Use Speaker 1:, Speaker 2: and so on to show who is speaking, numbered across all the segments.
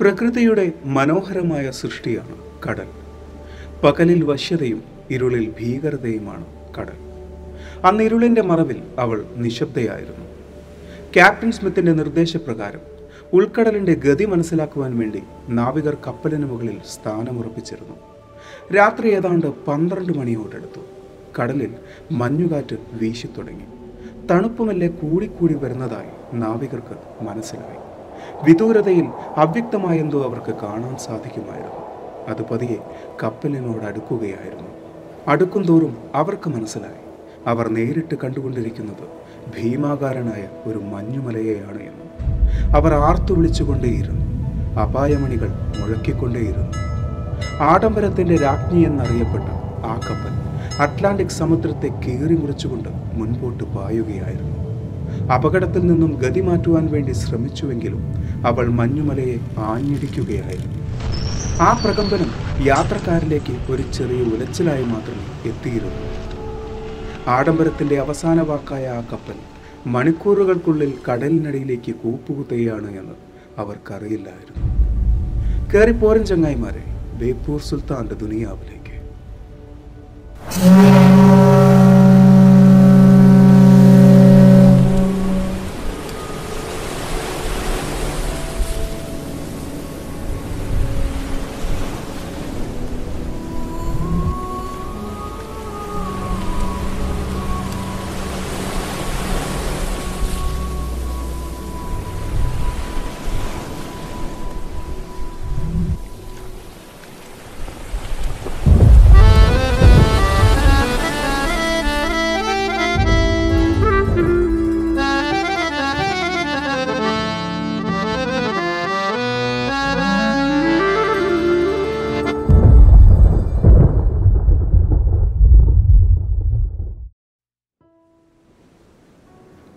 Speaker 1: പ്രകൃതിയുടെ മനോഹരമായ സൃഷ്ടിയാണ് കടൽ. പകലിൽ വശ്യതയും ഇരുളിൽ ഭീകരതയുമാണ് കടൽ. അന്ന് ഇരുളിന്റെ മറവിൽ അവൾ നിശബ്ദയായിരുന്നു. ക്യാപ്റ്റൻ സ്മിത്തിന്റെ നിർദ്ദേശപ്രകാരം ഉൾക്കടലിന്റെ ഗതി മനസ്സിലാക്കുവാൻ വേണ്ടി നാവികർ കപ്പലിന് മുകളിൽ സ്ഥാനമുറപ്പിച്ചിരുന്നു. രാത്രി ഏതാണ്ട് പന്ത്രണ്ട് മണിയോടടുത്തു. കടലിൽ മഞ്ഞുകാറ്റ് വീശിത്തുടങ്ങി തണുപ്പുമല്ലേ കൂടിക്കൂടി വരുന്നതായി നാവികർക്ക് മനസ്സിലായി. വിദൂരതയിൽ അവ്യക്തമായെന്തോ അവർക്ക് കാണാൻ സാധിക്കുമായിരുന്നു. അത് പതിയെ കപ്പലിനോട് അടുക്കുകയായിരുന്നു. അടുക്കും തോറും അവർക്ക് മനസ്സിലായി. അവർ നേരിട്ട് കണ്ടുകൊണ്ടിരിക്കുന്നത് ഭീമാകാരനായ ഒരു മഞ്ഞുമലയെയാണ് എന്ന്. അവർ ആർത്തു വിളിച്ചുകൊണ്ടേയിരുന്നു. അപായമണികൾ മുഴക്കിക്കൊണ്ടേയിരുന്നു. ആഡംബരത്തിന്റെ രാജ്ഞി എന്നറിയപ്പെട്ട ആ കപ്പൽ അറ്റ്ലാന്റിക് സമുദ്രത്തെ കീറി മുറിച്ചുകൊണ്ട് മുൻപോട്ട് പായുകയായിരുന്നു. അപകടത്തിൽ നിന്നും ഗതി മാറ്റുവാൻ വേണ്ടി ശ്രമിച്ചുവെങ്കിലും അവൾ മഞ്ഞുമലയെ ആഞ്ഞിടിക്കുകയായിരുന്നു. ആ പ്രകമ്പനം യാത്രക്കാരിലേക്ക് ഒരു ചെറിയ ഉലച്ചിലായി മാത്രമേ എത്തിയിരുന്നു ആഡംബരത്തിന്റെ അവസാന വാക്കായ ആ കപ്പൽ മണിക്കൂറുകൾക്കുള്ളിൽ കടലിനടിയിലേക്ക് കൂപ്പുകുത്തുകയാണ് എന്ന് അവർക്കറിയില്ലായിരുന്നു. കയറിപ്പോരൻ ചങ്ങായിമാരെ ബേപ്പൂർ സുൽത്താന്റെ ദുനിയാവിലേക്ക്.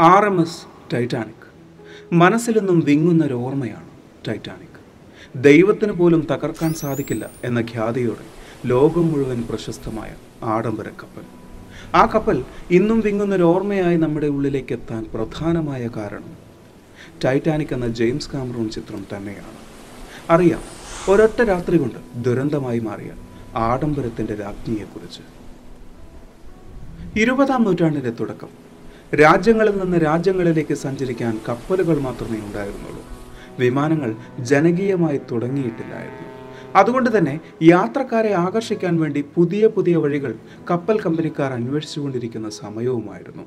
Speaker 1: R M S Titanic. മനസ്സിലെന്നും വിങ്ങുന്ന ഒരു ഓർമ്മയാണ് ടൈറ്റാനിക്. ദൈവത്തിന് പോലും തകർക്കാൻ സാധിക്കില്ല എന്ന ഖ്യാതിയോടെ ലോകം മുഴുവൻ പ്രശസ്തമായ ആഡംബര കപ്പൽ. ആ കപ്പൽ ഇന്നും വിങ്ങുന്ന ഒരു ഓർമ്മയായി നമ്മുടെ ഉള്ളിലേക്ക് എത്താൻ പ്രധാനമായ കാരണം ടൈറ്റാനിക് എന്ന ജെയിംസ് കാമറൂൺ ചിത്രം തന്നെയാണ്. അറിയാം ഒരൊറ്റ രാത്രി കൊണ്ട് ദുരന്തമായി മാറിയ ആഡംബരത്തിന്റെ രാജ്ഞിയെക്കുറിച്ച്. ഇരുപതാം നൂറ്റാണ്ടിന്റെ തുടക്കം രാജ്യങ്ങളിൽ നിന്ന് രാജ്യങ്ങളിലേക്ക് സഞ്ചരിക്കാൻ കപ്പലുകൾ മാത്രമേ ഉണ്ടായിരുന്നുള്ളൂ. വിമാനങ്ങൾ ജനകീയമായി തുടങ്ങിയിട്ടില്ലായിരുന്നു. അതുകൊണ്ട് തന്നെ യാത്രക്കാരെ ആകർഷിക്കാൻ വേണ്ടി പുതിയ പുതിയ വഴികൾ കപ്പൽ കമ്പനിക്കാർ അന്വേഷിച്ചുകൊണ്ടിരിക്കുന്ന സമയവുമായിരുന്നു.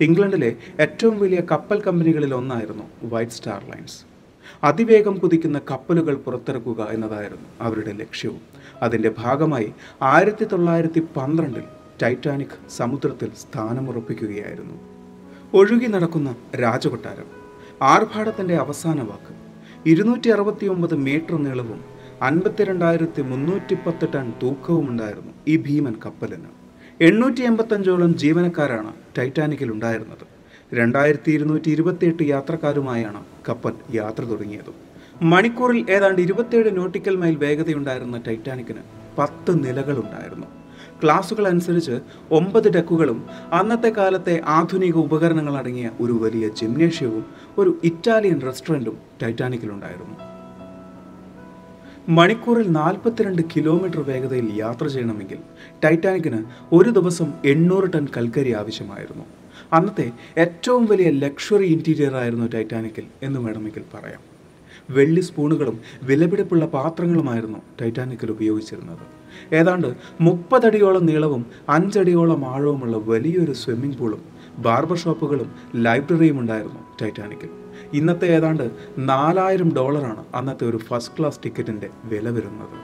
Speaker 1: ഇംഗ്ലണ്ടിലെ ഏറ്റവും വലിയ കപ്പൽ കമ്പനികളിൽ ഒന്നായിരുന്നു വൈറ്റ് സ്റ്റാർ ലൈൻസ്. അതിവേഗം കുതിക്കുന്ന കപ്പലുകൾ പുറത്തിറക്കുക എന്നതായിരുന്നു അവരുടെ ലക്ഷ്യവും. അതിന്റെ ഭാഗമായി ആയിരത്തി തൊള്ളായിരത്തി പന്ത്രണ്ടിൽ ടൈറ്റാനിക് സമുദ്രത്തിൽ സ്ഥാനമുറപ്പിക്കുകയായിരുന്നു. ഒഴുകി നടക്കുന്ന രാജകൊട്ടാരം. ആർഭാടത്തിന്റെ അവസാന വാക്ക്. ഇരുന്നൂറ്റി അറുപത്തി ഒമ്പത് മീറ്റർ നീളവും അൻപത്തിരണ്ടായിരത്തി മുന്നൂറ്റി പത്ത് ടൺ തൂക്കവും ഉണ്ടായിരുന്നു ഈ ഭീമൻ കപ്പലിന്. എണ്ണൂറ്റി എൺപത്തഞ്ചോളം ജീവനക്കാരാണ് ടൈറ്റാനിക്കിൽ ഉണ്ടായിരുന്നത്. രണ്ടായിരത്തി ഇരുന്നൂറ്റി ഇരുപത്തിയെട്ട് യാത്രക്കാരുമായാണ് കപ്പൽ യാത്ര തുടങ്ങിയത്. മണിക്കൂറിൽ ഏതാണ്ട് ഇരുപത്തിയേഴ് നോട്ടിക്കൽ മൈൽ വേഗതയുണ്ടായിരുന്ന ടൈറ്റാനിക്കിന് പത്ത് നിലകളുണ്ടായിരുന്നു. ക്ലാസുകൾ അനുസരിച്ച് ഒമ്പത് ഡെക്കുകളും അന്നത്തെ കാലത്തെ ആധുനിക ഉപകരണങ്ങൾ അടങ്ങിയ ഒരു വലിയ ജിംനേഷ്യവും ഒരു ഇറ്റാലിയൻ റെസ്റ്റോറന്റും ടൈറ്റാനിക്കിലുണ്ടായിരുന്നു. മണിക്കൂറിൽ നാൽപ്പത്തിരണ്ട് കിലോമീറ്റർ വേഗതയിൽ യാത്ര ചെയ്യണമെങ്കിൽ ടൈറ്റാനിക്കിന് ഒരു ദിവസം എണ്ണൂറ് ടൺ കൽക്കരി ആവശ്യമായിരുന്നു. അന്നത്തെ ഏറ്റവും വലിയ ലക്ഷറി ഇന്റീരിയർ ആയിരുന്നു ടൈറ്റാനിക്കിൽ എന്ന് വേണമെങ്കിൽ പറയാം. വെള്ളി സ്പൂണുകളും വിലപിടിപ്പുള്ള പാത്രങ്ങളുമായിരുന്നു ടൈറ്റാനിക്കിൽ ഉപയോഗിച്ചിരുന്നത്. ഏതാണ്ട് മുപ്പതടിയോളം നീളവും അഞ്ചടിയോളം ആഴവുമുള്ള വലിയൊരു സ്വിമ്മിംഗ് പൂളും ബാർബർ ഷോപ്പുകളും ലൈബ്രറിയും ഉണ്ടായിരുന്നു ടൈറ്റാനിക്കിൽ ഇന്നത്തെ ഏതാണ്ട് നാലായിരം ഡോളറാണ് അന്നത്തെ ഒരു ഫസ്റ്റ് ക്ലാസ് ടിക്കറ്റിന്റെ വില വരുന്നത്.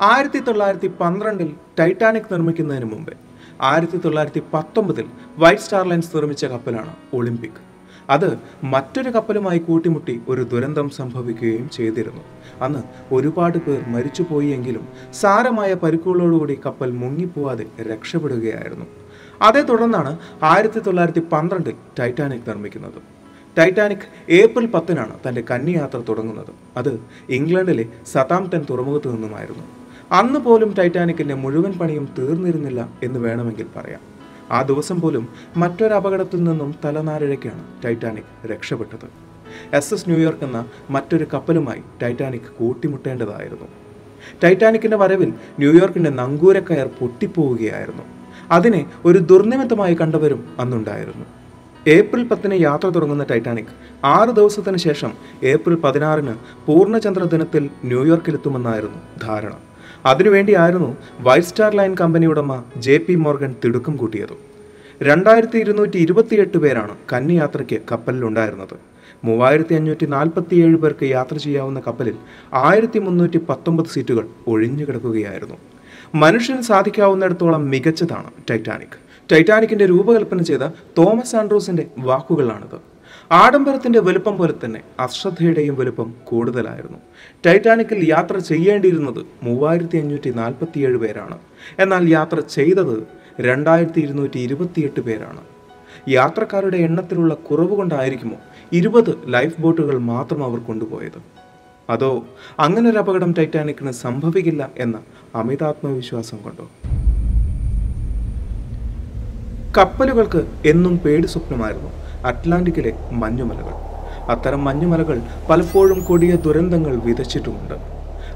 Speaker 1: ആയിരത്തി തൊള്ളായിരത്തി പന്ത്രണ്ടിൽ ടൈറ്റാനിക് നിർമ്മിക്കുന്നതിന് മുമ്പേ ആയിരത്തി തൊള്ളായിരത്തി പത്തൊമ്പതിൽ വൈറ്റ് സ്റ്റാർ ലൈൻസ് നിർമ്മിച്ച കപ്പലാണ് ഒളിമ്പിക് അത് മറ്റൊരു കപ്പലുമായി കൂട്ടിമുട്ടി ഒരു ദുരന്തം സംഭവിക്കുകയും ചെയ്തിരുന്നു. അന്ന് ഒരുപാട് പേർ മരിച്ചുപോയെങ്കിലും സാരമായ പരിക്കുകളോടുകൂടി കപ്പൽ മുങ്ങിപ്പോവാതെ രക്ഷപ്പെടുകയായിരുന്നു. അതേ തുടർന്നാണ് ആയിരത്തി തൊള്ളായിരത്തി പന്ത്രണ്ടിൽ ടൈറ്റാനിക് നിർമ്മിക്കുന്നത്. ടൈറ്റാനിക് ഏപ്രിൽ പത്തിനാണ് തന്റെ കന്നിയാത്ര തുടങ്ങുന്നത്. അത് ഇംഗ്ലണ്ടിലെ സതാംപ്ടൺ തുറമുഖത്തു നിന്നുമായിരുന്നു. അന്ന് പോലും ടൈറ്റാനിക്കിന്റെ മുഴുവൻ പണിയും തീർന്നിരുന്നില്ല എന്ന് വേണമെങ്കിൽ പറയാം. ആ ദിവസം പോലും മറ്റൊരപകടത്തിൽ നിന്നും തലനാരിഴയ്ക്കാണ് ടൈറ്റാനിക് രക്ഷപ്പെട്ടത്. എസ് എസ് ന്യൂയോർക്ക് എന്ന മറ്റൊരു കപ്പലുമായി ടൈറ്റാനിക് കൂട്ടിമുട്ടേണ്ടതായിരുന്നു. ടൈറ്റാനിക്കിന്റെ വരവിൽ ന്യൂയോർക്കിന്റെ നങ്കൂരക്കയർ പൊട്ടിപ്പോവുകയായിരുന്നു. അതിനെ ഒരു ദുർനിമിത്തമായി കണ്ടവരും അന്നുണ്ടായിരുന്നു. ഏപ്രിൽ പത്തിന് യാത്ര തുടങ്ങുന്ന ടൈറ്റാനിക് ആറ് ദിവസത്തിന് ശേഷം ഏപ്രിൽ പതിനാറിന് പൂർണചന്ദ്ര ദിനത്തിൽ ന്യൂയോർക്കിലെത്തുമെന്നായിരുന്നു ധാരണ. അതിനുവേണ്ടിയായിരുന്നു വൈറ്റ് സ്റ്റാർ ലൈൻ കമ്പനി ഉടമ ജെ പി മോർഗൻ തിടുക്കം കൂട്ടിയത്. രണ്ടായിരത്തി ഇരുന്നൂറ്റി ഇരുപത്തിയെട്ട് പേരാണ് കന്നിയാത്രയ്ക്ക് കപ്പലിലുണ്ടായിരുന്നത്. മൂവായിരത്തി അഞ്ഞൂറ്റി നാൽപ്പത്തിയേഴ് പേർക്ക് യാത്ര ചെയ്യാവുന്ന കപ്പലിൽ ആയിരത്തി മുന്നൂറ്റി പത്തൊമ്പത് സീറ്റുകൾ ഒഴിഞ്ഞു കിടക്കുകയായിരുന്നു. മനുഷ്യന് സാധിക്കാവുന്നിടത്തോളം മികച്ചതാണ് ടൈറ്റാനിക്. ടൈറ്റാനിക്കിന്റെ രൂപകൽപ്പന ചെയ്ത തോമസ് ആൻഡ്രൂസിന്റെ വാക്കുകളാണിത്. ആഡംബരത്തിന്റെ വലുപ്പം പോലെ തന്നെ അശ്രദ്ധയുടെയും വലുപ്പം കൂടുതലായിരുന്നു. ടൈറ്റാനിക്കിൽ യാത്ര ചെയ്യേണ്ടിയിരുന്നത് മൂവായിരത്തി അഞ്ഞൂറ്റി നാൽപ്പത്തിയേഴ് പേരാണ്. എന്നാൽ യാത്ര ചെയ്തത് രണ്ടായിരത്തി ഇരുന്നൂറ്റി ഇരുപത്തിയെട്ട് പേരാണ്. യാത്രക്കാരുടെ എണ്ണത്തിലുള്ള കുറവ് കൊണ്ടായിരിക്കുമോ ഇരുപത് ലൈഫ് ബോട്ടുകൾ മാത്രം അവർ കൊണ്ടുപോയത്? അതോ അങ്ങനൊരു അപകടം ടൈറ്റാനിക്കിന് സംഭവിക്കില്ല എന്ന അമിതാത്മവിശ്വാസം കൊണ്ടോ? കപ്പലുകൾക്ക് എന്നും പേടി സ്വപ്നമായിരുന്നു. അറ്റ്ലാന്റിക്കിലെ മഞ്ഞുമലകൾ. അത്തരം മഞ്ഞുമലകൾ പലപ്പോഴും കൊടിയ ദുരന്തങ്ങൾ വിതച്ചിട്ടുമുണ്ട്.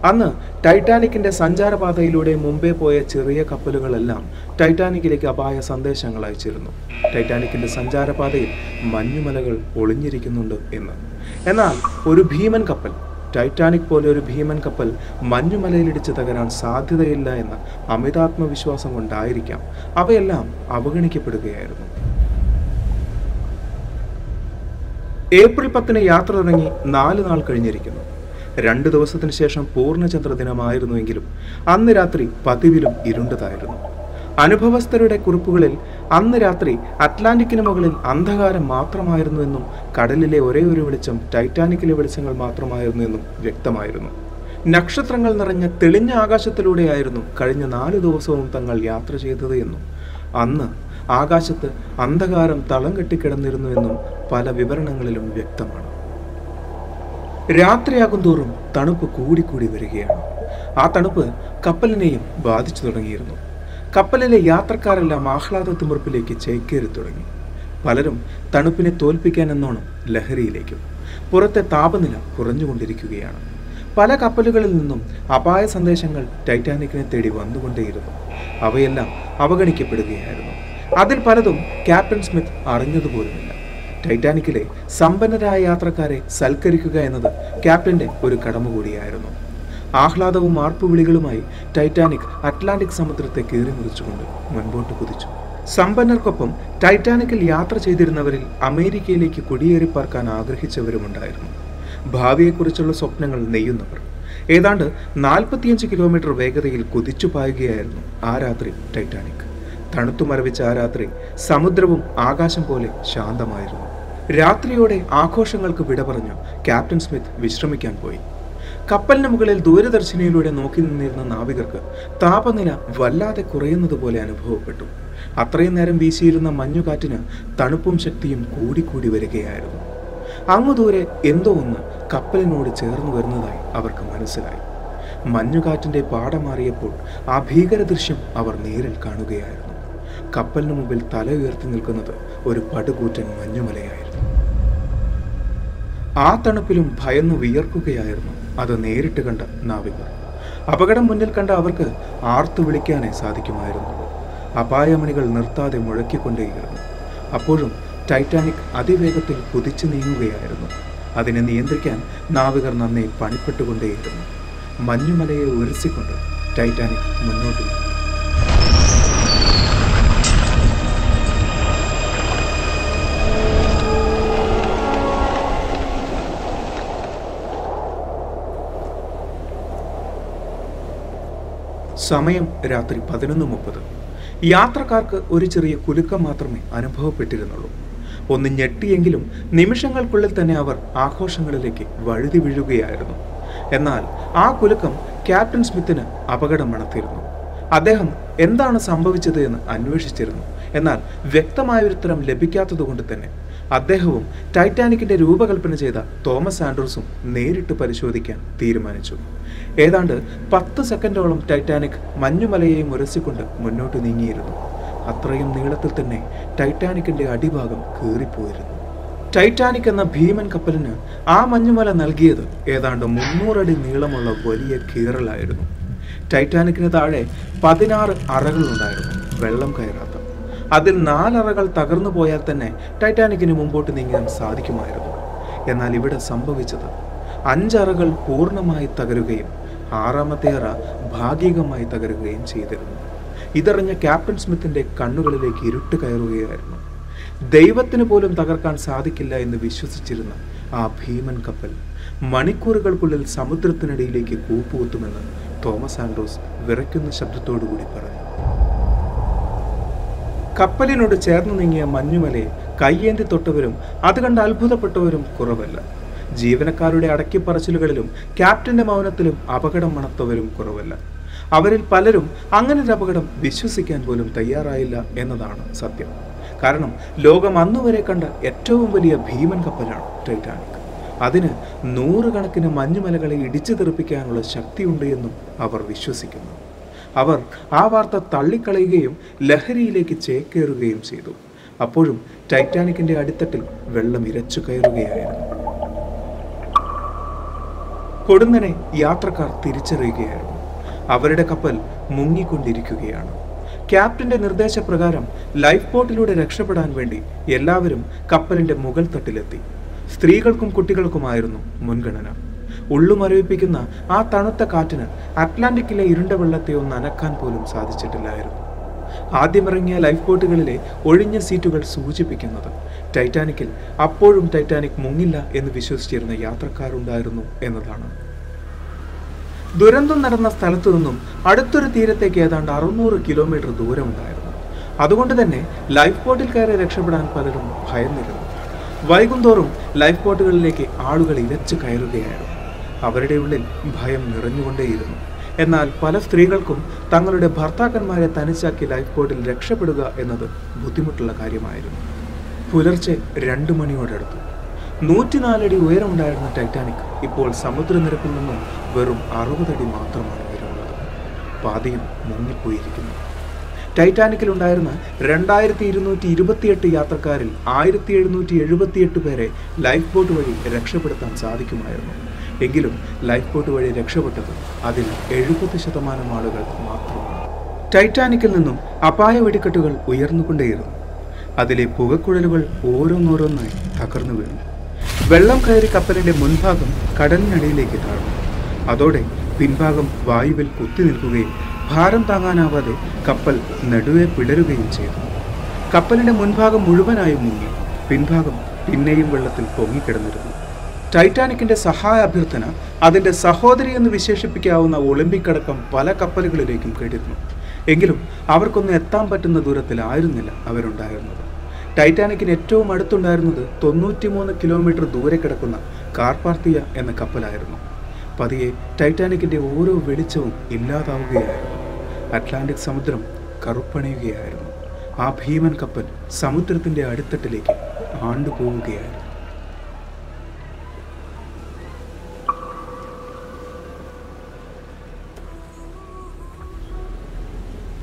Speaker 1: അന്ന് ടൈറ്റാനിക്കിന്റെ സഞ്ചാരപാതയിലൂടെ മുമ്പേ പോയ ചെറിയ കപ്പലുകളെല്ലാം ടൈറ്റാനിക്കിലേക്ക് അപായ സന്ദേശങ്ങൾ അയച്ചിരുന്നു. ടൈറ്റാനിക്കിന്റെ സഞ്ചാരപാതയിൽ മഞ്ഞുമലകൾ ഒളിഞ്ഞിരിക്കുന്നുണ്ട് എന്ന്. എന്നാൽ ഒരു ഭീമൻ കപ്പൽ ടൈറ്റാനിക് പോലെ ഒരു ഭീമൻ കപ്പൽ മഞ്ഞുമലയിലിടിച്ച് തകരാൻ സാധ്യതയില്ല എന്ന അമിതാത്മവിശ്വാസം കൊണ്ടായിരിക്കാം അവയെല്ലാം അവഗണിക്കപ്പെടുകയായിരുന്നു. ഏപ്രിൽ പത്തിന് യാത്ര തുടങ്ങി നാല് നാൾ കഴിഞ്ഞിരിക്കുന്നു. രണ്ട് ദിവസത്തിന് ശേഷം പൂർണചന്ദ്ര ദിനമായിരുന്നുവെങ്കിലും അന്ന് രാത്രി പതിവിലും ഇരുണ്ടതായിരുന്നു. അനുഭവസ്ഥരുടെ കുറിപ്പുകളിൽ അന്ന് രാത്രി അറ്റ്ലാന്റിക്കിന് മുകളിൽ അന്ധകാരം മാത്രമായിരുന്നുവെന്നും കടലിലെ ഒരേ ഒരു വെളിച്ചം ടൈറ്റാനിക്കിലെ വെളിച്ചങ്ങൾ മാത്രമായിരുന്നു എന്നും വ്യക്തമായിരുന്നു. നക്ഷത്രങ്ങൾ നിറഞ്ഞ തെളിഞ്ഞ ആകാശത്തിലൂടെയായിരുന്നു കഴിഞ്ഞ നാല് ദിവസവും തങ്ങൾ യാത്ര ചെയ്തത് എന്നും അന്ന് ആകാശത്ത് അന്ധകാരം തളം കെട്ടിക്കിടന്നിരുന്നു എന്നും പല വിവരണങ്ങളിലും വ്യക്തമാണ്. രാത്രിയാകും തോറും തണുപ്പ് കൂടിക്കൂടി വരികയാണ്. ആ തണുപ്പ് കപ്പലിനെയും ബാധിച്ചു തുടങ്ങിയിരുന്നു. കപ്പലിലെ യാത്രക്കാരെല്ലാം ആഹ്ലാദ തിമിർപ്പിലേക്ക് ചേക്കേറി തുടങ്ങി. പലരും തണുപ്പിനെ തോൽപ്പിക്കാൻ എന്നോണം ലഹരിയിലേക്കും പുറത്തെ താപനില കുറഞ്ഞുകൊണ്ടിരിക്കുകയാണ്. പല കപ്പലുകളിൽ നിന്നും അപായ സന്ദേശങ്ങൾ ടൈറ്റാനിക്കിനെ തേടി വന്നുകൊണ്ടേയിരുന്നു. അവയെല്ലാം അവഗണിക്കപ്പെടുകയായിരുന്നു. അതിൽ പലതും ക്യാപ്റ്റൻ സ്മിത്ത് അറിഞ്ഞതുപോലുമില്ല. ടൈറ്റാനിക്കിലെ സമ്പന്നരായ യാത്രക്കാരെ സൽക്കരിക്കുക എന്നത് ക്യാപ്റ്റന്റെ ഒരു കടമ കൂടിയായിരുന്നു. ആഹ്ലാദവും ആർപ്പുവിളികളുമായി ടൈറ്റാനിക് അറ്റ്ലാന്റിക് സമുദ്രത്തെ കീറിമുറിച്ചുകൊണ്ട് മുൻപോട്ട് കുതിച്ചു. സമ്പന്നർക്കൊപ്പം ടൈറ്റാനിക്കിൽ യാത്ര ചെയ്തിരുന്നവരിൽ അമേരിക്കയിലേക്ക് കുടിയേറി പാർക്കാൻ ആഗ്രഹിച്ചവരുമുണ്ടായിരുന്നു. ഭാവിയെക്കുറിച്ചുള്ള സ്വപ്നങ്ങൾ നെയ്യുന്നവർ. ഏതാണ്ട് നാൽപ്പത്തിയഞ്ച് കിലോമീറ്റർ വേഗതയിൽ കുതിച്ചു പായുകയായിരുന്നു ആ രാത്രി ടൈറ്റാനിക്. തണുത്തു ആ രാത്രി സമുദ്രവും ആകാശം പോലെ ശാന്തമായിരുന്നു. രാത്രിയോടെ ആഘോഷങ്ങൾക്ക് വിട പറഞ്ഞു ക്യാപ്റ്റൻ സ്മിത്ത് വിശ്രമിക്കാൻ പോയി. കപ്പലിന് മുകളിൽ ദൂരദർശിനിയിലൂടെ നോക്കി നിന്നിരുന്ന നാവികർക്ക് താപനില വല്ലാതെ കുറയുന്നത് പോലെ അനുഭവപ്പെട്ടു. അത്രയും നേരം വീശിയിരുന്ന മഞ്ഞുകാറ്റിന് തണുപ്പും ശക്തിയും കൂടിക്കൂടി വരികയായിരുന്നു. അങ്ങു ദൂരെ എന്തോ ഒന്ന് കപ്പലിനോട് ചേർന്നു വരുന്നതായി അവർക്ക് മനസ്സിലായി. മഞ്ഞുകാറ്റിന്റെ പാടമാറിയപ്പോൾ ആ ഭീകര ദൃശ്യം അവർ നേരിൽ കാണുകയായിരുന്നു. കപ്പലിന് മുമ്പിൽ തല ഉയർത്തി നിൽക്കുന്നത് ഒരു പടുകൂറ്റൻ മഞ്ഞുമലയായിരുന്നു. ആ തണുപ്പിലും ഭയന്ന് വിയർക്കുകയായിരുന്നു അത് നേരിട്ട് കണ്ട നാവികർ. അപകടം മുന്നിൽ കണ്ട അവർക്ക് ആർത്തു വിളിക്കാനേ സാധിക്കുമായിരുന്നു. അപായമണികൾ നിർത്താതെ മുഴക്കിക്കൊണ്ടേയിരുന്നു. അപ്പോഴും ടൈറ്റാനിക് അതിവേഗത്തിൽ കുതിച്ചു നീങ്ങുകയായിരുന്നു. അതിനെ നിയന്ത്രിക്കാൻ നാവികർ നന്നെ പണിപ്പെട്ടുകൊണ്ടേയിരുന്നു. മഞ്ഞുമലയെ ഉരസിക്കൊണ്ട് ടൈറ്റാനിക് മുന്നോട്ട് നീങ്ങി. സമയം രാത്രി പതിനൊന്ന് മുപ്പത്. യാത്രക്കാർക്ക് ഒരു ചെറിയ കുലുക്കം മാത്രമേ അനുഭവപ്പെട്ടിരുന്നുള്ളൂ. ഒന്ന് ഞെട്ടിയെങ്കിലും നിമിഷങ്ങൾക്കുള്ളിൽ തന്നെ അവർ ആഘോഷങ്ങളിലേക്ക് വഴുതി വീഴുകയായിരുന്നു. എന്നാൽ ആ കുലുക്കം ക്യാപ്റ്റൻ സ്മിത്തിന് അപകടം അദ്ദേഹം എന്താണ് സംഭവിച്ചത് എന്ന് അന്വേഷിച്ചിരുന്നു. എന്നാൽ വ്യക്തമായ ഉത്തരം ലഭിക്കാത്തതുകൊണ്ട് തന്നെ അദ്ദേഹവും ടൈറ്റാനിക്കിന്റെ രൂപകൽപ്പന ചെയ്ത തോമസ് ആൻഡ്രൂസും നേരിട്ട് പരിശോധിക്കാൻ തീരുമാനിച്ചു. ഏതാണ്ട് പത്ത് സെക്കൻഡോളം ടൈറ്റാനിക് മഞ്ഞുമലയെയും ഉരസിക്കൊണ്ട് മുന്നോട്ട് നീങ്ങിയിരുന്നു. അത്രയും നീളത്തിൽ തന്നെ ടൈറ്റാനിക്കിന്റെ അടിഭാഗം കീറിപ്പോയിരുന്നു. ടൈറ്റാനിക് എന്ന ഭീമൻ കപ്പലിന് ആ മഞ്ഞുമല നൽകിയത് ഏതാണ്ട് മുന്നൂറടി നീളമുള്ള വലിയ കീറലായിരുന്നു. ടൈറ്റാനിക്കിന് താഴെ പതിനാറ് അറകളുണ്ടായിരുന്നു. വെള്ളം കയറാത്ത അതിൽ നാലറകൾ തകർന്നു പോയാൽ തന്നെ ടൈറ്റാനിക്കിന് മുമ്പോട്ട് നീങ്ങാൻ സാധിക്കുമായിരുന്നു. എന്നാൽ ഇവിടെ സംഭവിച്ചത് അഞ്ചറകൾ പൂർണമായി തകരുകയും ആറാമത്തെ അറ ഭാഗികമായി തകരുകയും ചെയ്തിരുന്നു. ഇതറിഞ്ഞ ക്യാപ്റ്റൻ സ്മിത്തിന്റെ കണ്ണുകളിലേക്ക് ഇരുട്ട് കയറുകയായിരുന്നു. ദൈവത്തിന് പോലും തകർക്കാൻ സാധിക്കില്ല എന്ന് വിശ്വസിച്ചിരുന്ന ആ ഭീമൻ കപ്പൽ മണിക്കൂറുകൾക്കുള്ളിൽ സമുദ്രത്തിനടിയിലേക്ക് കൂപ്പുകുത്തുമെന്ന് തോമസ് ആൻഡ്രോസ് വിറയ്ക്കുന്ന ശബ്ദത്തോടുകൂടി പറഞ്ഞു. കപ്പലിനോട് ചേർന്ന് നീങ്ങിയ മഞ്ഞുമലയെ കയ്യേന്തി തൊട്ടവരും അത് കണ്ട് അത്ഭുതപ്പെട്ടവരും കുറവല്ല. ജീവനക്കാരുടെ അടക്കിപ്പറച്ചിലുകളിലും ക്യാപ്റ്റന്റെ മൗനത്തിലും അപകടം മണത്തവരും കുറവല്ല. അവരിൽ പലരും അങ്ങനെ ഒരു അപകടം വിശ്വസിക്കാൻ പോലും തയ്യാറായില്ല എന്നതാണ് സത്യം. കാരണം ലോകം അന്നുവരെ കണ്ട ഏറ്റവും വലിയ ഭീമൻ കപ്പലാണ് ടൈറ്റാനിക്. അതിന് നൂറുകണക്കിന് മഞ്ഞുമലകളെ ഇടിച്ചു തെറിപ്പിക്കാനുള്ള ശക്തിയുണ്ട് എന്നും അവർ വിശ്വസിക്കുന്നു. അവർ ആ വാർത്ത തള്ളിക്കളയുകയും ലഹരിയിലേക്ക് ചേക്കേറുകയും ചെയ്തു. അപ്പോഴും ടൈറ്റാനിക്കിന്റെ അടിത്തട്ടിൽ വെള്ളം ഇരച്ചു കയറുകയായിരുന്നു. കൊടുന്നനെ യാത്രക്കാർ തിരിച്ചറിയുകയായിരുന്നു. അവരുടെ കപ്പൽ മുങ്ങിക്കൊണ്ടിരിക്കുകയാണ്. ക്യാപ്റ്റന്റെ നിർദ്ദേശപ്രകാരം ലൈഫ് ബോട്ടിലൂടെ രക്ഷപ്പെടാൻ വേണ്ടി എല്ലാവരും കപ്പലിന്റെ മുകൾ തട്ടിലെത്തി സ്ത്രീകൾക്കും കുട്ടികൾക്കുമായിരുന്നു മുൻഗണന. ഉള്ളുമരവിപ്പിക്കുന്ന ആ തണുത്ത കാറ്റിന് അറ്റ്ലാന്റിക്കിലെ ഇരുണ്ട വെള്ളത്തെ ഒന്ന് അനക്കാൻ പോലും സാധിച്ചിട്ടില്ലായിരുന്നു. ആദ്യമിറങ്ങിയ ലൈഫ് ബോട്ടുകളിലെ ഒഴിഞ്ഞ സീറ്റുകൾ സൂചിപ്പിക്കുന്നത് ടൈറ്റാനിക്കിൽ അപ്പോഴും ടൈറ്റാനിക് മുങ്ങില്ല എന്ന് വിശ്വസിച്ചിരുന്ന യാത്രക്കാരുണ്ടായിരുന്നു എന്നതാണ്. ദുരന്തം നടന്ന സ്ഥലത്തു നിന്നും അടുത്തൊരു തീരത്തേക്ക് ഏതാണ്ട് അറുന്നൂറ് കിലോമീറ്റർ ദൂരമുണ്ടായിരുന്നു. അതുകൊണ്ട് തന്നെ ലൈഫ് ബോട്ടിൽ കയറി രക്ഷപ്പെടാൻ പലരും ഭയന്നിരുന്നു. വൈകുന്തോറും ലൈഫ് ബോട്ടുകളിലേക്ക് ആളുകൾ ഇരച്ചു കയറുകയായിരുന്നു. അവരുടെ ഉള്ളിൽ ഭയം നിറഞ്ഞുകൊണ്ടേയിരുന്നു. എന്നാൽ പല സ്ത്രീകൾക്കും തങ്ങളുടെ ഭർത്താക്കന്മാരെ തനിച്ചാക്കി ലൈഫ് ബോട്ടിൽ രക്ഷപ്പെടുക എന്നത് ബുദ്ധിമുട്ടുള്ള കാര്യമായിരുന്നു. പുലർച്ചെ രണ്ടു മണിയോടടുത്തു. നൂറ്റിനാലടി ഉയരമുണ്ടായിരുന്ന ടൈറ്റാനിക് ഇപ്പോൾ സമുദ്രനിരപ്പിൽ നിന്നും വെറും അറുപതടി മാത്രമാണ് ഉയരമുള്ളത്. പാതിയും മുങ്ങിപ്പോയിരിക്കുന്നു. ടൈറ്റാനിക്കിലുണ്ടായിരുന്ന രണ്ടായിരത്തി ഇരുന്നൂറ്റി ഇരുപത്തിയെട്ട് യാത്രക്കാരിൽ ആയിരത്തി എഴുന്നൂറ്റി എഴുപത്തിയെട്ട് പേരെ ലൈഫ് ബോട്ട് വഴി രക്ഷപ്പെടുത്താൻ സാധിക്കുമായിരുന്നു. എങ്കിലും ലൈഫ് ബോട്ട് വഴി രക്ഷപ്പെട്ടത് അതിൽ എഴുപത് ശതമാനം ആളുകൾ മാത്രമാണ്. ടൈറ്റാനിക്കിൽ നിന്നും അപായ വെടിക്കെട്ടുകൾ ഉയർന്നുകൊണ്ടേയിരുന്നു. അതിലെ പുകക്കുഴലുകൾ ഓരോന്നോരോന്നായി തകർന്നു വീണു. വെള്ളം കയറി കപ്പലിന്റെ മുൻഭാഗം കടലിനടിയിലേക്ക് താഴ്ന്നു. അതോടെ പിൻഭാഗം വായുവിൽ കുത്തി നിൽക്കുകയും ഭാരം താങ്ങാനാവാതെ കപ്പൽ നടുവെ പിളരുകയും ചെയ്തു. കപ്പലിന്റെ മുൻഭാഗം മുഴുവനായും മുങ്ങി. പിൻഭാഗം പിന്നെയും വെള്ളത്തിൽ പൊങ്ങിക്കിടന്നിരുന്നു. ടൈറ്റാനിക്കിന്റെ സഹായ അഭ്യർത്ഥന അതിന്റെ സഹോദരി എന്ന് വിശേഷിപ്പിക്കാവുന്ന ഒളിമ്പിക് അടക്കം പല കപ്പലുകളിലേക്കും കേട്ടിരുന്നു. എങ്കിലും അവർക്കൊന്നും എത്താൻ പറ്റുന്ന ദൂരത്തിലായിരുന്നില്ല അവരുണ്ടായിരുന്നത്. ടൈറ്റാനിക്കിന് ഏറ്റവും അടുത്തുണ്ടായിരുന്നത് തൊണ്ണൂറ്റിമൂന്ന് കിലോമീറ്റർ ദൂരെ കിടക്കുന്ന കാർപാർത്തിയ എന്ന കപ്പലായിരുന്നു. പതിയെ ടൈറ്റാനിക്കിന്റെ ഓരോ വെളിച്ചവും ഇല്ലാതാവുകയായിരുന്നു. അറ്റ്ലാന്റിക് സമുദ്രം കറുപ്പണിയുകയായിരുന്നു. ആ ഭീമൻ കപ്പൽ സമുദ്രത്തിന്റെ അടിത്തട്ടിലേക്ക് ആണ്ടുപോവുകയായിരുന്നു.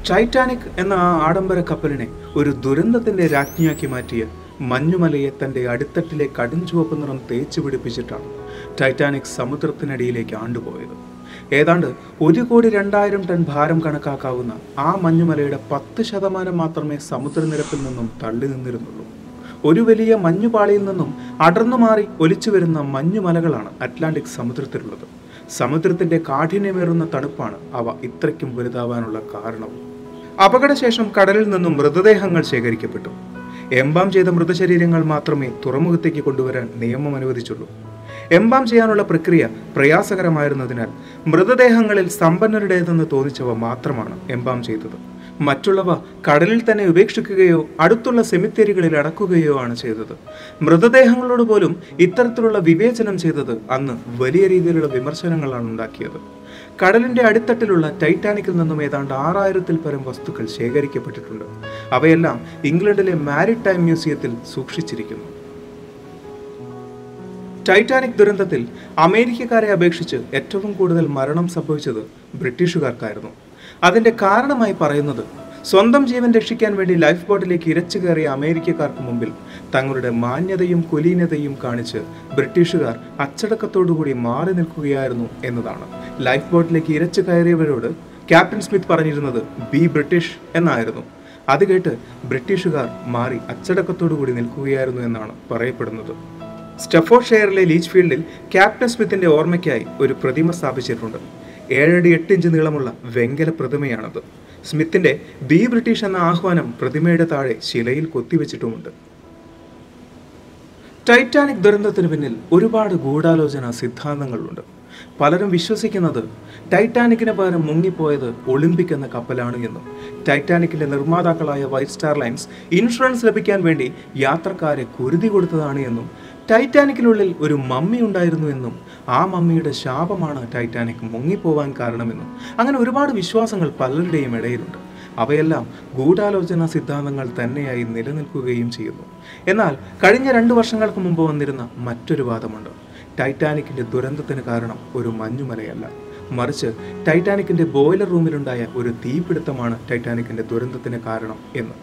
Speaker 1: ടൈറ്റാനിക് എന്ന ആ ആഡംബര കപ്പലിനെ ഒരു ദുരന്തത്തിന്റെ രാജ്ഞിയാക്കി മാറ്റിയ മഞ്ഞുമലയെ തന്റെ അടിത്തട്ടിലെ കടുംചുവപ്പ് നിറം തേച്ചു പിടിപ്പിച്ചിട്ടാണ് ടൈറ്റാനിക് സമുദ്രത്തിനടിയിലേക്ക് ആണ്ടുപോയത്. ഏതാണ്ട് ഒരു കോടി രണ്ടായിരം ടൺ ഭാരം കണക്കാക്കാവുന്ന ആ മഞ്ഞുമലയുടെ പത്ത് ശതമാനം മാത്രമേ സമുദ്രനിരപ്പിൽ നിന്നും തള്ളി നിന്നിരുന്നുള്ളൂ. ഒരു വലിയ മഞ്ഞുപാളിയിൽ നിന്നും അടർന്നു മാറി ഒലിച്ചു വരുന്ന മഞ്ഞുമലകളാണ് അറ്റ്ലാന്റിക് സമുദ്രത്തിലുള്ളത്. സമുദ്രത്തിന്റെ കാഠിന്യമേറുന്ന തണുപ്പാണ് അവ ഇത്രയ്ക്കും വലുതാവാനുള്ള കാരണം അപകടശേഷം കടലിൽ നിന്നും മൃതദേഹങ്ങൾ ശേഖരിക്കപ്പെട്ടു. എംബാം ചെയ്ത മൃതശരീരങ്ങൾ മാത്രമേ തുറമുഖത്തേക്ക് കൊണ്ടുവരാൻ നിയമം അനുവദിച്ചുള്ളൂ. എംബാം ചെയ്യാനുള്ള പ്രക്രിയ പ്രയാസകരമായിരുന്നതിനാൽ മൃതദേഹങ്ങളിൽ സമ്പന്നരുടേതെന്ന് തോന്നിച്ചവ മാത്രമാണ് എംബാം ചെയ്തത്. മറ്റുള്ളവ കടലിൽ തന്നെ ഉപേക്ഷിക്കുകയോ അടുത്തുള്ള സെമിത്തേരികളിൽ അടക്കുകയോ ആണ് ചെയ്തത്. മൃതദേഹങ്ങളോട് പോലും ഇത്തരത്തിലുള്ള വിവേചനം ചെയ്തത് അന്ന് വലിയ രീതിയിലുള്ള വിമർശനങ്ങളാണ് ഉണ്ടാക്കിയത്. കടലിന്റെ അടിത്തട്ടിലുള്ള ടൈറ്റാനിക്കിൽ നിന്നും ഏതാണ്ട് ആറായിരത്തിൽ പരം വസ്തുക്കൾ ശേഖരിക്കപ്പെട്ടിട്ടുണ്ട്. അവയെല്ലാം ഇംഗ്ലണ്ടിലെ മാരിടൈം മ്യൂസിയത്തിൽ സൂക്ഷിച്ചിരിക്കുന്നു. ടൈറ്റാനിക് ദുരന്തത്തിൽ അമേരിക്കക്കാരെ അപേക്ഷിച്ച് ഏറ്റവും കൂടുതൽ മരണം സംഭവിച്ചത് ബ്രിട്ടീഷുകാർക്കായിരുന്നു. അതിന്റെ കാരണമായി പറയുന്നത് സ്വന്തം ജീവൻ രക്ഷിക്കാൻ വേണ്ടി ലൈഫ് ബോട്ടിലേക്ക് ഇരച്ചു കയറിയ അമേരിക്കക്കാർക്ക് മുമ്പിൽ തങ്ങളുടെ മാന്യതയും കുലീനതയും കാണിച്ച് ബ്രിട്ടീഷുകാർ അച്ചടക്കത്തോടുകൂടി മാറി നിൽക്കുകയായിരുന്നു എന്നതാണ്. ലൈഫ് ബോട്ടിലേക്ക് ഇരച്ചു കയറിയവരോട് ക്യാപ്റ്റൻ സ്മിത്ത് പറഞ്ഞിരുന്നത് ബി ബ്രിട്ടീഷ് എന്നായിരുന്നു. അത് കേട്ട് ബ്രിട്ടീഷുകാർ മാറി അച്ചടക്കത്തോടുകൂടി നിൽക്കുകയായിരുന്നു എന്നാണ് പറയപ്പെടുന്നത്. സ്റ്റഫോ ഷെയറിലെ ലീച്ച് ഫീൽഡിൽ ക്യാപ്റ്റൻ സ്മിത്തിന്റെ ഓർമ്മയ്ക്കായി ഒരു പ്രതിമ സ്ഥാപിച്ചിട്ടുണ്ട്. ഏഴടി എട്ട് ഇഞ്ച് നീളമുള്ള വെങ്കല പ്രതിമയാണത്. സ്മിത്തിന്റെ ബി ബ്രിട്ടീഷ് എന്ന ആഹ്വാനം പ്രതിമയുടെ താഴെ ശിലയിൽ കൊത്തിവെച്ചിട്ടുമുണ്ട്. ടൈറ്റാനിക് ദുരന്തത്തിന് പിന്നിൽ ഒരുപാട് ഗൂഢാലോചന സിദ്ധാന്തങ്ങളുണ്ട്. പലരും വിശ്വസിക്കുന്നത് ടൈറ്റാനിക്കിന് പകരം മുങ്ങിപ്പോയത് ഒളിമ്പിക് എന്ന കപ്പലാണ് എന്നും ടൈറ്റാനിക്കിന്റെ നിർമ്മാതാക്കളായ വൈറ്റ് സ്റ്റാർ ലൈൻസ് ഇൻഷുറൻസ് ലഭിക്കാൻ വേണ്ടി യാത്രക്കാരെ കുരുതി കൊടുത്തതാണ് എന്നും ടൈറ്റാനിക്കിനുള്ളിൽ ഒരു മമ്മി ഉണ്ടായിരുന്നു എന്നും ആ മമ്മിയുടെ ശാപമാണ് ടൈറ്റാനിക് മുങ്ങിപ്പോവാൻ കാരണമെന്നും അങ്ങനെ ഒരുപാട് വിശ്വാസങ്ങൾ പലരുടെയും ഇടയിലുണ്ട്. അവയെല്ലാം ഗൂഢാലോചന സിദ്ധാന്തങ്ങൾ തന്നെയായി നിലനിൽക്കുകയും ചെയ്യുന്നു. എന്നാൽ കഴിഞ്ഞ രണ്ട് വർഷങ്ങൾക്ക് മുമ്പ് വന്നിരുന്ന മറ്റൊരു വാദമുണ്ട്. ടൈറ്റാനിക്കിന്റെ ദുരന്തത്തിന് കാരണം ഒരു മഞ്ഞുമലയല്ല. മറിച്ച് ടൈറ്റാനിക്കിന്റെ ബോയിലർ റൂമിലുണ്ടായ ഒരു തീപിടുത്തമാണ് ടൈറ്റാനിക്കിന്റെ ദുരന്തത്തിന് കാരണം എന്ന്.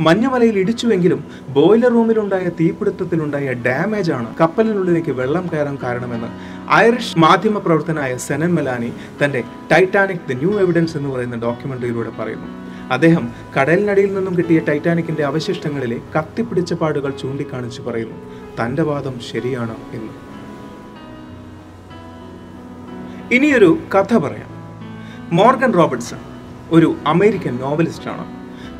Speaker 1: മഞ്ഞുമലയിൽ ഇടിച്ചുവെങ്കിലും ബോയിലർ റൂമിലുണ്ടായ തീപിടുത്തത്തിലുണ്ടായ ഡാമേജ് ആണ് കപ്പലിനുള്ളിലേക്ക് വെള്ളം കയറാൻ കാരണമെന്ന് ഐറിഷ് മാധ്യമ പ്രവർത്തനായ സെനൻ മെലാനി തന്റെ ടൈറ്റാനിക് ദി ന്യൂ എവിഡൻസ് എന്ന് പറയുന്ന ഡോക്യുമെന്ററിയിലൂടെ പറയുന്നു. അദ്ദേഹം കടലിനടിയിൽ നിന്നും കിട്ടിയ ടൈറ്റാനിക്കിന്റെ അവശിഷ്ടങ്ങളിലെ കത്തിപ്പിടിച്ച പാടുകൾ ചൂണ്ടിക്കാണിച്ച് പറയുന്നു തന്റെ വാദം ശരിയാണ് എന്ന്. ഇനിയൊരു കഥ പറയാം. മോർഗൻ റോബർട്ട്സൺ ഒരു അമേരിക്കൻ നോവലിസ്റ്റാണ്.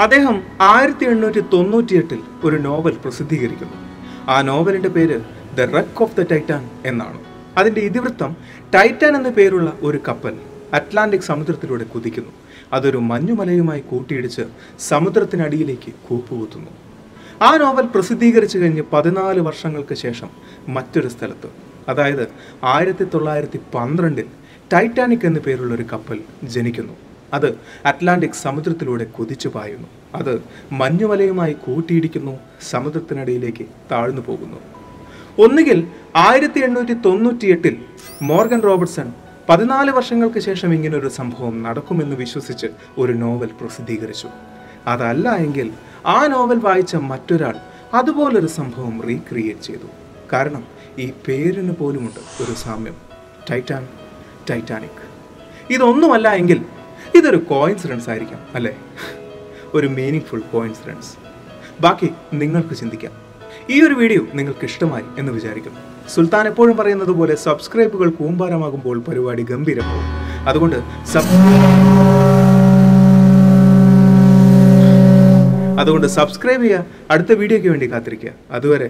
Speaker 1: അദ്ദേഹം ആയിരത്തി എണ്ണൂറ്റി തൊണ്ണൂറ്റിയെട്ടിൽ ഒരു നോവൽ പ്രസിദ്ധീകരിക്കുന്നു. ആ നോവലിന്റെ പേര് the wreck of the Titan എന്നാണ്. അതിന്റെ ഇതിവൃത്തം ടൈറ്റാൻ എന്ന പേരുള്ള ഒരു കപ്പൽ അറ്റ്ലാന്റിക് സമുദ്രത്തിലൂടെ കുതിക്കുന്നു. അതൊരു മഞ്ഞുമലയുമായി കൂട്ടിയിടിച്ച് സമുദ്രത്തിനടിയിലേക്ക് കൂപ്പുകുത്തുന്നു. ആ നോവൽ പ്രസിദ്ധീകരിച്ചു കഴിഞ്ഞ് പതിനാല് വർഷങ്ങൾക്ക് ശേഷം മറ്റൊരു സ്ഥലത്ത് അതായത് ആയിരത്തി തൊള്ളായിരത്തി പന്ത്രണ്ടിൽ ടൈറ്റാനിക് എന്ന പേരുള്ള ഒരു കപ്പൽ ജനിക്കുന്നു. അത് അറ്റ്ലാന്റിക് സമുദ്രത്തിലൂടെ കുതിച്ചു പായുന്നു. അത് മഞ്ഞുമലയുമായി കൂട്ടിയിടിക്കുന്നു സമുദ്രത്തിനടിയിലേക്ക് താഴ്ന്നു പോകുന്നു. ഒന്നുകിൽ ആയിരത്തി എണ്ണൂറ്റി തൊണ്ണൂറ്റിയെട്ടിൽ മോർഗൻ റോബർട്ട്സൺ പതിനാല് വർഷങ്ങൾക്ക് ശേഷം ഇങ്ങനൊരു സംഭവം നടക്കുമെന്ന് വിശ്വസിച്ച് ഒരു നോവൽ പ്രസിദ്ധീകരിച്ചു. അതല്ല എങ്കിൽ ആ നോവൽ വായിച്ച മറ്റൊരാൾ അതുപോലൊരു സംഭവം റീക്രിയേറ്റ് ചെയ്തു. കാരണം ഈ പേരിന് പോലുമുണ്ട് ഒരു സാമ്യം. ടൈറ്റാൻ ടൈറ്റാനിക് ഇതൊന്നുമല്ല എങ്കിൽ ഇതൊരു കോയിൻസിഡൻസ് ആയിരിക്കാം അല്ലേ? ഒരു മീനിങ് ഫുൾ കോയിൻസിഡൻസ് ബാക്കി നിങ്ങൾക്ക് ചിന്തിക്കാം. ഈ ഒരു വീഡിയോ നിങ്ങൾക്ക് ഇഷ്ടമായി എന്ന് വിചാരിക്കുന്നു. സുൽത്താൻ എപ്പോഴും പറയുന്നത് പോലെ സബ്സ്ക്രൈബുകൾ കൂമ്പാരമാകുമ്പോൾ പരിപാടി ഗംഭീരമാകും അതുകൊണ്ട് അതുകൊണ്ട് സബ്സ്ക്രൈബ് ചെയ്യുക അടുത്ത വീഡിയോയ്ക്ക് വേണ്ടി കാത്തിരിക്കുക. അതുവരെ